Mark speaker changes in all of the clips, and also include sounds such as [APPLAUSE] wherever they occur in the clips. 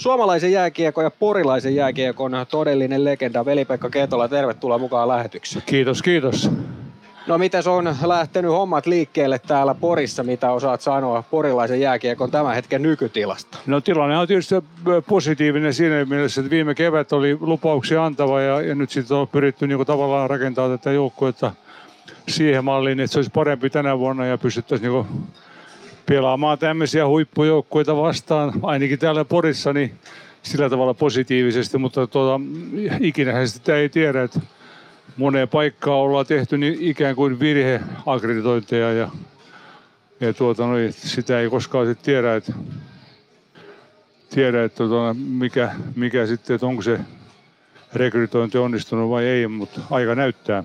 Speaker 1: suomalaisen jääkiekon ja porilaisen jääkiekon todellinen legenda Veli-Pekka Ketola. Tervetuloa mukaan lähetykseen.
Speaker 2: Kiitos, kiitos.
Speaker 1: No miten on lähtenyt hommat liikkeelle täällä Porissa, mitä osaat sanoa porilaisen jääkiekon tämän hetken nykytilasta?
Speaker 2: No tilanne on tietysti positiivinen siinä mielessä, että viime kevät oli lupauksia antava ja, ja nyt sitten on pyritty niin tavallaan rakentaa tätä joukkuetta siihen malliin, että se olisi parempi tänä vuonna ja pystyttäisiin niin pelaamaan tämmöisiä huippujoukkueita vastaan, ainakin täällä Porissa, niin sillä tavalla positiivisesti, mutta tuota, ikinä sitä ei tiedä, että moneen paikkaan ollaan tehty niin ikään kuin virheakreditointeja ja, ja tuota, no, sitä ei koskaan sitten tiedä, että, tiedä, että tuota, mikä, mikä sitten, että onko se rekrytointi onnistunut vai ei, mutta aika näyttää.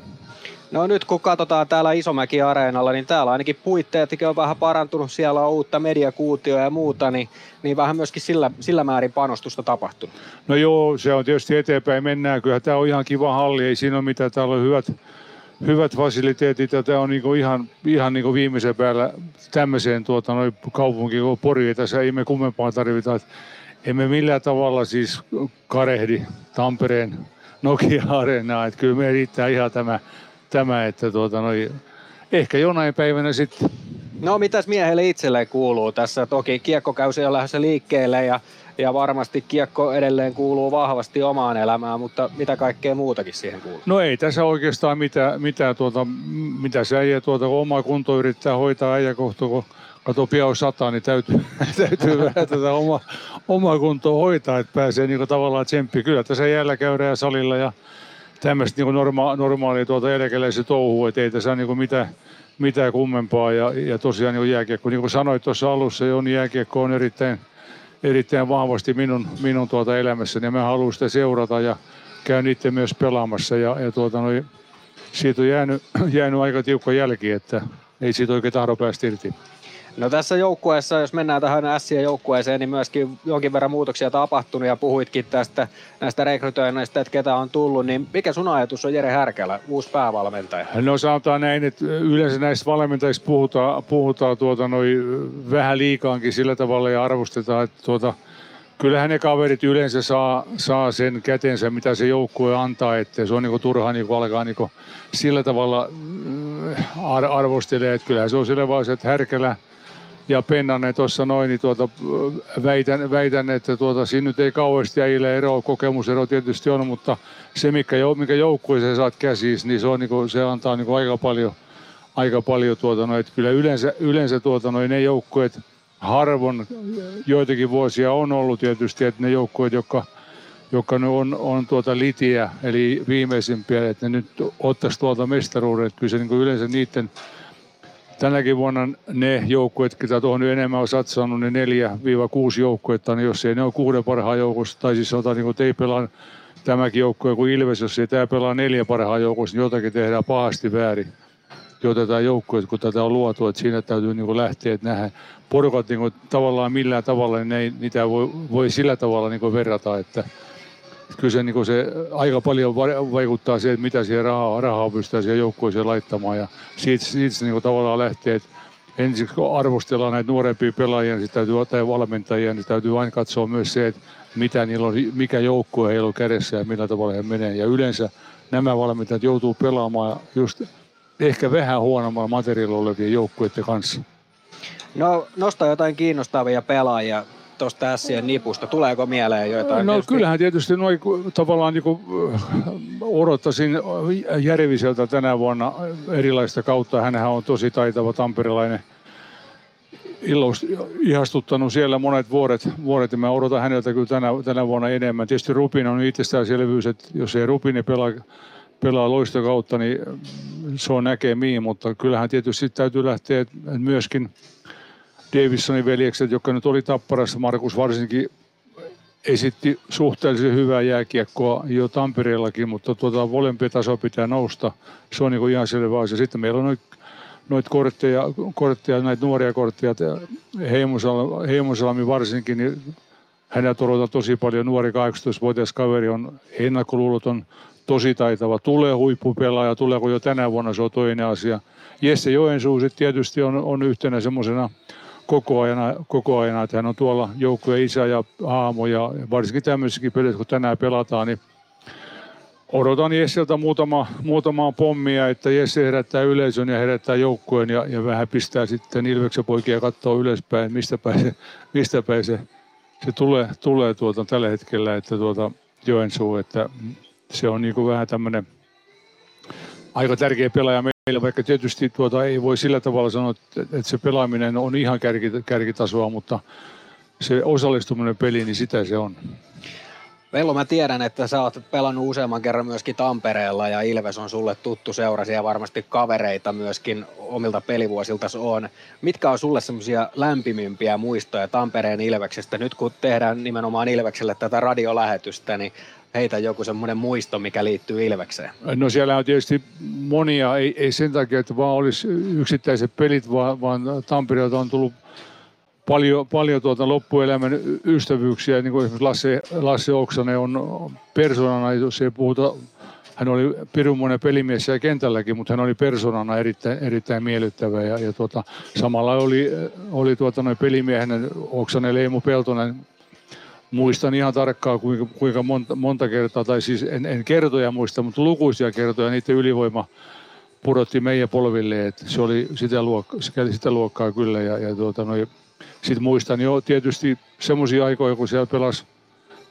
Speaker 1: No nyt kun katsotaan täällä Isomäki-areenalla, niin täällä ainakin puitteetkin on vähän parantunut. Siellä on uutta mediakuutioa ja muuta, niin, niin vähän myöskin sillä, sillä määrin panostusta tapahtunut.
Speaker 2: No joo, se on tietysti eteenpäin mennään. Kyllä tämä on ihan kiva halli, ei siinä ole mitään. Täällä on hyvät, hyvät fasiliteetit ja tämä on niinku ihan, ihan niinku viimeisen päällä tämmöiseen tuota, kaupunkiin kuin Pori. Tässä ei me kummempaa tarvita. Emme millään tavalla siis karehdi Tampereen Nokia-areenaa. Että kyllä me riittää ihan tämä tämä, että tuota, noi, ehkä jonain päivänä sitten.
Speaker 1: No mitäs miehelle itselleen kuuluu tässä? Toki kiekkokäysi on lähdössä liikkeelle ja, ja varmasti kiekko edelleen kuuluu vahvasti omaan elämään, mutta mitä kaikkea muutakin siihen kuuluu?
Speaker 2: No ei tässä oikeastaan mitään, mitään tuota, mitä se äijä tuota, kun oma kunto yrittää hoitaa äijä kohta, kun kato pian sataa, niin täytyy, [LAUGHS] täytyy vähän tätä oma, omaa kuntoa hoitaa, että pääsee niin tavallaan tsemppi. Kyllä tässä jäällä käydään ja salilla ja tämmöistä niin norma- normaalia tuota eläkeläisen touhua, että ei tässä ole niin mitään, mitään kummempaa. Ja, ja tosiaan niin jääkiekko, niin kuin sanoit tuossa alussa, on jääkiekko on erittäin, erittäin vahvasti minun, minun tuota elämässäni ja mä haluan sitä seurata ja käyn itse myös pelaamassa ja, ja tuota, noi, siitä on jäänyt, jäänyt aika tiukka jälki, että ei siitä oikein tahdo päästä irti.
Speaker 1: No tässä joukkueessa, jos mennään tähän Sien joukkueeseen, niin myöskin jonkin verran muutoksia tapahtunut ja puhuitkin tästä näistä rekrytoinneista, että ketä on tullut, niin mikä sun ajatus on Jere Härkälä, uusi päävalmentaja?
Speaker 2: No sanotaan näin, että yleensä näistä valmentajista puhutaan, puhutaan tuota noi vähän liikaankin sillä tavalla ja arvostetaan, että tuota, kyllähän ne kaverit yleensä saa, saa sen kätensä, mitä se joukkue antaa, että se on niinku turha niinku alkaa niinku sillä tavalla arvostelee, että kyllähän se on vaan, että Härkälä – ja Pennanen tuossa noin, niin tuota, väitän, väitän, että tuota, siinä nyt ei kauheasti äijille ero, kokemusero tietysti on, mutta se, mikä, mikä joukkueeseen saat käsiin, niin se, on, niin kuin, se antaa niin kuin aika paljon, aika paljon tuota, no, että kyllä yleensä, yleensä tuota, noin, ne joukkueet harvon joitakin vuosia on ollut tietysti, että ne joukkueet, jotka jotka on, on tuota litiä, eli viimeisimpiä, että ne nyt ottaisi tuolta mestaruuden. Että kyllä se niin kuin yleensä niiden tänäkin vuonna ne joukkueet, jotka tuohon nyt enemmän on satsannut, ne neljä viiva kuusi joukkuetta, niin jos ei ne ole kuuden parhaan joukossa, tai siis sanotaan niin kuin ei pelaa tämäkin joukkue kuin Ilves, jos ei tämä pelaa neljä parhaan joukossa, niin jotakin tehdään pahasti väärin. Joita joukkueet, kun tätä on luotu, että siinä täytyy niin kuin lähteä, että nähdään porukat niin kuin, tavallaan millään tavalla, niin ne ei, niitä voi, voi sillä tavalla niin kuin verrata, että kyllä se, niin se aika paljon vaikuttaa siihen, mitä siihen rahaa, rahaa pystytään siihen joukkueeseen laittamaan. Ja siitä, siitä se niin tavallaan lähtee, että ensiksi kun arvostellaan näitä nuorempia pelaajia, niin täytyy, tai valmentajia, niin täytyy vain katsoa myös se, että mitä niillä on, mikä joukkue heillä on kädessä ja millä tavalla he menee. Ja yleensä nämä valmentajat joutuu pelaamaan just ehkä vähän huonommalla materiaalilla olevien joukkueiden kanssa.
Speaker 1: No nosta jotain kiinnostavia pelaajia tuosta ässien nipusta? Tuleeko mieleen joitain?
Speaker 2: No tietysti? kyllähän tietysti noin tavallaan niin kuin, odottaisin Järviseltä tänä vuonna erilaista kautta. Hänhän on tosi taitava tamperilainen illost, ihastuttanut siellä monet vuodet, vuodet ja mä odotan häneltä kyllä tänä, tänä vuonna enemmän. Tietysti Rupin on itsestäänselvyys, että jos ei Rupini pelaa, pelaa loistokautta, niin se on näkemiin, mutta kyllähän tietysti täytyy lähteä myöskin Davisonin veljekset, jotka nyt oli tapparassa, Markus varsinkin esitti suhteellisen hyvää jääkiekkoa jo Tampereellakin, mutta tuota, molempia taso pitää nousta. Se on niin ihan selvä asia. Sitten meillä on noita noit kortteja, kortteja, näitä nuoria kortteja, Heimosalmi, Heimosalmi varsinkin, niin hänellä odotetaan tosi paljon. Nuori 18-vuotias kaveri on ennakkoluuloton, tosi taitava, tulee huippupelaaja, tuleeko jo tänä vuonna, se on toinen asia. Jesse Joensuu sitten tietysti on, on yhtenä semmoisena koko ajan, koko ajan, että hän on tuolla joukkueen isä ja aamu ja varsinkin tämmöisissäkin peleissä, kun tänään pelataan, niin odotan Jesseltä muutama, muutamaa pommia, että Jesse herättää yleisön ja herättää joukkueen ja, ja vähän pistää sitten Ilveksen poikia katsoa ylöspäin, mistä päin se, mistä päin se, se tulee, tulee tuota, tällä hetkellä, että tuota, Joensuu, että se on niin kuin vähän tämmöinen aika tärkeä pelaaja meillä, vaikka tietysti tuota ei voi sillä tavalla sanoa, että, että se pelaaminen on ihan kärki, kärkitasoa, mutta se osallistuminen peliin, niin sitä se on.
Speaker 1: Vello, mä tiedän, että sä oot pelannut useamman kerran myöskin Tampereella ja Ilves on sulle tuttu seurasi ja varmasti kavereita myöskin omilta pelivuosilta on. Mitkä on sulle semmoisia lämpimimpiä muistoja Tampereen Ilveksestä? Nyt kun tehdään nimenomaan Ilvekselle tätä radiolähetystä, niin heitä joku semmoinen muisto, mikä liittyy Ilvekseen?
Speaker 2: No siellä on tietysti monia, ei, ei sen takia, että vaan olisi yksittäiset pelit, vaan, vaan Tampereelta on tullut paljon, paljon tuota loppuelämän ystävyyksiä, niin kuin esimerkiksi Lasse, Lasse Oksanen on persoonana, jos ei puhuta, hän oli pirunmonen pelimies ja kentälläkin, mutta hän oli persoonana erittäin, erittäin miellyttävä ja, ja tuota, samalla oli, oli tuota, noin pelimiehenä Oksanen Leemu Peltonen, muistan ihan tarkkaan kuinka, kuinka monta, monta kertaa, tai siis en, en kertoja muista, mutta lukuisia kertoja niiden ylivoima pudotti meidän polville, että se oli sitä luokkaa, sitä luokkaa kyllä ja, ja tuota, noin, sitten muistan jo tietysti semmoisia aikoja, kun siellä pelasi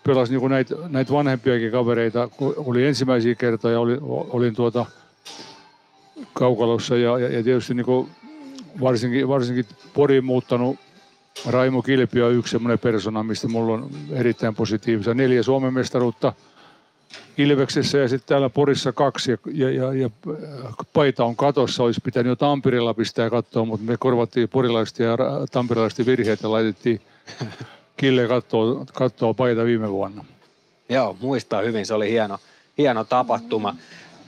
Speaker 2: pelas niin näitä, näitä vanhempiakin kavereita. Kun oli ensimmäisiä kertoja, olin, olin tuota kaukalossa ja, ja, ja tietysti niin varsinkin, varsinkin Poriin muuttanut Raimo Kilpi on yksi semmoinen persona, mistä mulla on erittäin positiivisia. Neljä Suomen mestaruutta Ilveksessä ja sitten täällä Porissa kaksi ja, ja, ja, ja paita on katossa. Olisi pitänyt jo Tampirilla pistää katsoa, mutta me korvattiin porilaista ja tampirilaista virheet ja laitettiin Kille katsoa, katsoa paita viime vuonna.
Speaker 1: Joo, muistaa hyvin. Se oli hieno, hieno tapahtuma.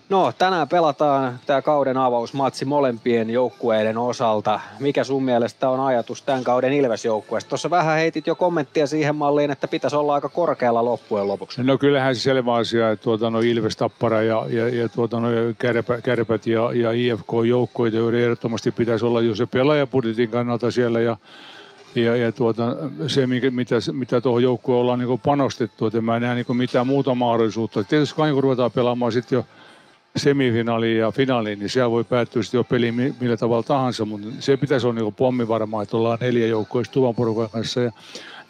Speaker 1: No, tänään pelataan tämä kauden avausmatsi molempien joukkueiden osalta. Mikä sun mielestä on ajatus tämän kauden Ilves-joukkueesta? Tuossa vähän heitit jo kommenttia siihen malliin, että pitäisi olla aika korkealla loppujen lopuksi.
Speaker 2: No kyllähän se selvä asia, että tuota, no Ilves, Tappara ja, ja, ja tuota, no kärpä, Kärpät ja, ja IFK-joukkueita, joiden ehdottomasti pitäisi olla jo se pelaajapudjetin kannalta siellä ja ja, ja tuota, se, mitä, mitä tuohon joukkueen ollaan niin panostettu, että mä en näe niin mitään muuta mahdollisuutta. Tietysti kun ruvetaan pelaamaan sitten jo semifinaaliin ja finaaliin, niin siellä voi päättyä sitten jo peli millä tavalla tahansa, mutta se pitäisi olla niin pommi varmaan, että ollaan neljä joukkoa tuvan porukan kanssa. Ja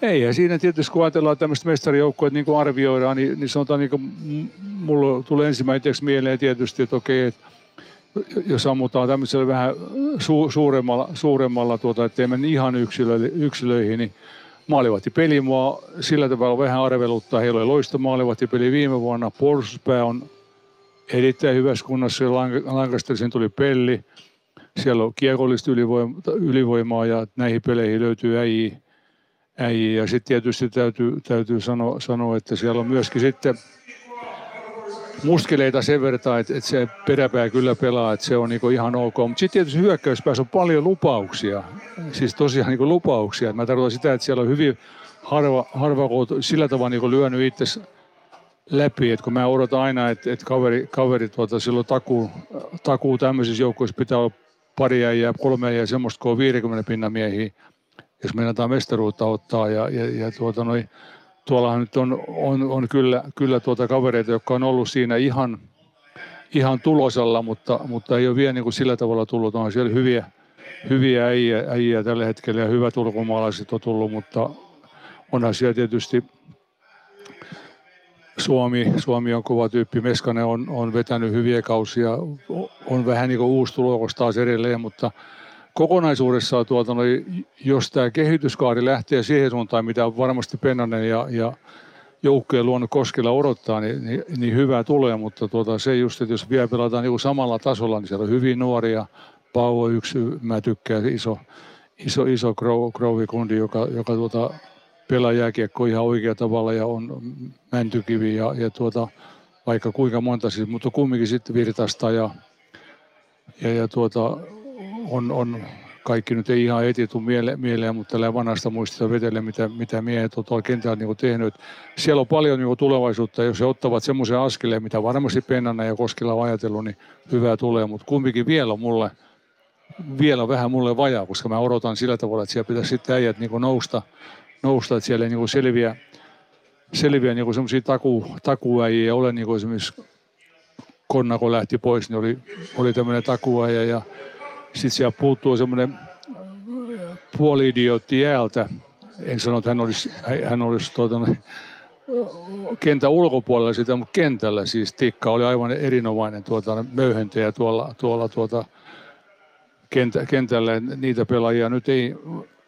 Speaker 2: ei, ja siinä tietysti kun ajatellaan tämmöistä mestarijoukkoa, niin kuin arvioidaan, niin, niin sanotaan, niin kuin, mulla tulee ensimmäiseksi mieleen tietysti, että okei, että jos ammutaan tämmöisellä vähän su, suuremmalla, suuremmalla tuota, ettei mennä ihan yksilö, yksilöihin, niin maalivahti peli mua sillä tavalla vähän arveluttaa. Heillä oli loista maalivahti peli viime vuonna. Puolustuspää on erittäin hyvässä kunnossa. Lancastersin tuli pelli. Siellä on kiekollista ylivoimaa, ylivoimaa ja näihin peleihin löytyy äijä. äijä. Ja sitten tietysti täytyy, täytyy sanoa, sanoa, että siellä on myöskin sitten muskeleita sen verran, että, että se peräpää kyllä pelaa, että se on niin ihan ok. Mutta sitten tietysti hyökkäyspäässä on paljon lupauksia, siis tosiaan niin lupauksia. Mä tarkoitan sitä, että siellä on hyvin harva, harva sillä tavalla niin lyönyt itse läpi, että kun mä odotan aina, että, että kaveri, kaveri tuota, silloin takuu, takuu tämmöisissä joukkoissa pitää olla pari ja kolme ja semmoista, kun on 50 pinnan miehiä, jos meinataan mestaruutta ottaa. Ja, ja, ja tuota, noi, tuollahan nyt on, on, on kyllä, kyllä tuota kavereita, jotka on ollut siinä ihan, ihan tulosalla, mutta, mutta ei ole vielä niin kuin sillä tavalla tullut. On siellä hyviä, hyviä äijä, äijä tällä hetkellä ja hyvät ulkomaalaiset on tullut, mutta onhan siellä tietysti Suomi, Suomi on kova tyyppi. Meskanen on, on vetänyt hyviä kausia. On vähän niin kuin uusi tulokas taas edelleen, mutta kokonaisuudessaan tuota, no, jos tämä kehityskaari lähtee siihen suuntaan, mitä varmasti Pennanen ja, ja joukkojen luonut Koskella odottaa, niin, niin, niin hyvää tulee, mutta tuota, se just, että jos vielä pelataan niin samalla tasolla, niin siellä on hyvin nuoria. Pau on yksi, mä tykkään, iso, iso, iso Grovi-kundi, joka, joka tuota, pelaa jääkiekko ihan oikea tavalla ja on mäntykivi ja, ja tuota, vaikka kuinka monta siis, mutta kumminkin sitten virtasta ja, ja, ja tuota, on, on kaikki nyt ei ihan etitu miele, mieleen, mutta tällä vanhasta muistista vetelle, mitä, mitä miehet on tuolla kentällä niin tehnyt. Siellä on paljon niin tulevaisuutta, jos he ottavat semmoisen askeleen, mitä varmasti Pennanen ja Koskilla on ajatellut, niin hyvää tulee, mutta kumminkin vielä on mulle vielä vähän mulle vajaa, koska mä odotan sillä tavalla, että siellä pitäisi sitten äijät niin nousta, nousta, että siellä ei niin selviä, selviä niin semmoisia taku, takuäjiä ole, niin kuin esimerkiksi Konna, kun lähti pois, niin oli, oli tämmöinen takuäjä ja sitten siellä puuttuu semmoinen puoli-idiootti jäältä. En sano, että hän olisi, hän olisi tuota, kentän ulkopuolella sitä, mutta kentällä siis Tikka oli aivan erinomainen tuota, möyhentäjä tuolla, tuolla tuota, kentä, kentällä. Niitä pelaajia nyt ei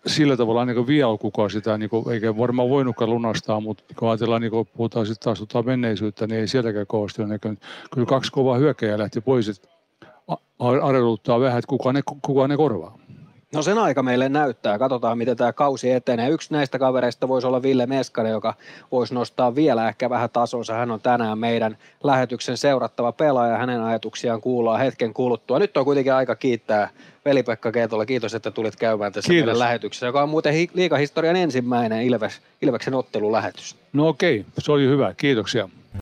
Speaker 2: sillä tavalla niin vielä kukaan sitä, niin kuin, eikä varmaan voinutkaan lunastaa, mutta kun ajatellaan, niin kuin puhutaan sitten taas tuota menneisyyttä, niin ei sieltäkään kovasti ole näkynyt. Kyllä kaksi kovaa hyökkäjää lähti pois, että arveluttaa vähän, että kuka ne, kuka ne korvaa.
Speaker 1: No sen aika meille näyttää. Katsotaan, miten tämä kausi etenee. Yksi näistä kavereista voisi olla Ville Meskanen, joka voisi nostaa vielä ehkä vähän tasonsa. Hän on tänään meidän lähetyksen seurattava pelaaja. Hänen ajatuksiaan kuullaan hetken kuluttua. Nyt on kuitenkin aika kiittää Veli-Pekka Keetola. Kiitos, että tulit käymään tässä Kiitos. meidän lähetyksessä, joka on muuten liikahistorian ensimmäinen Ilves, Ilveksen ottelulähetys.
Speaker 2: No okei, se oli hyvä. Kiitoksia.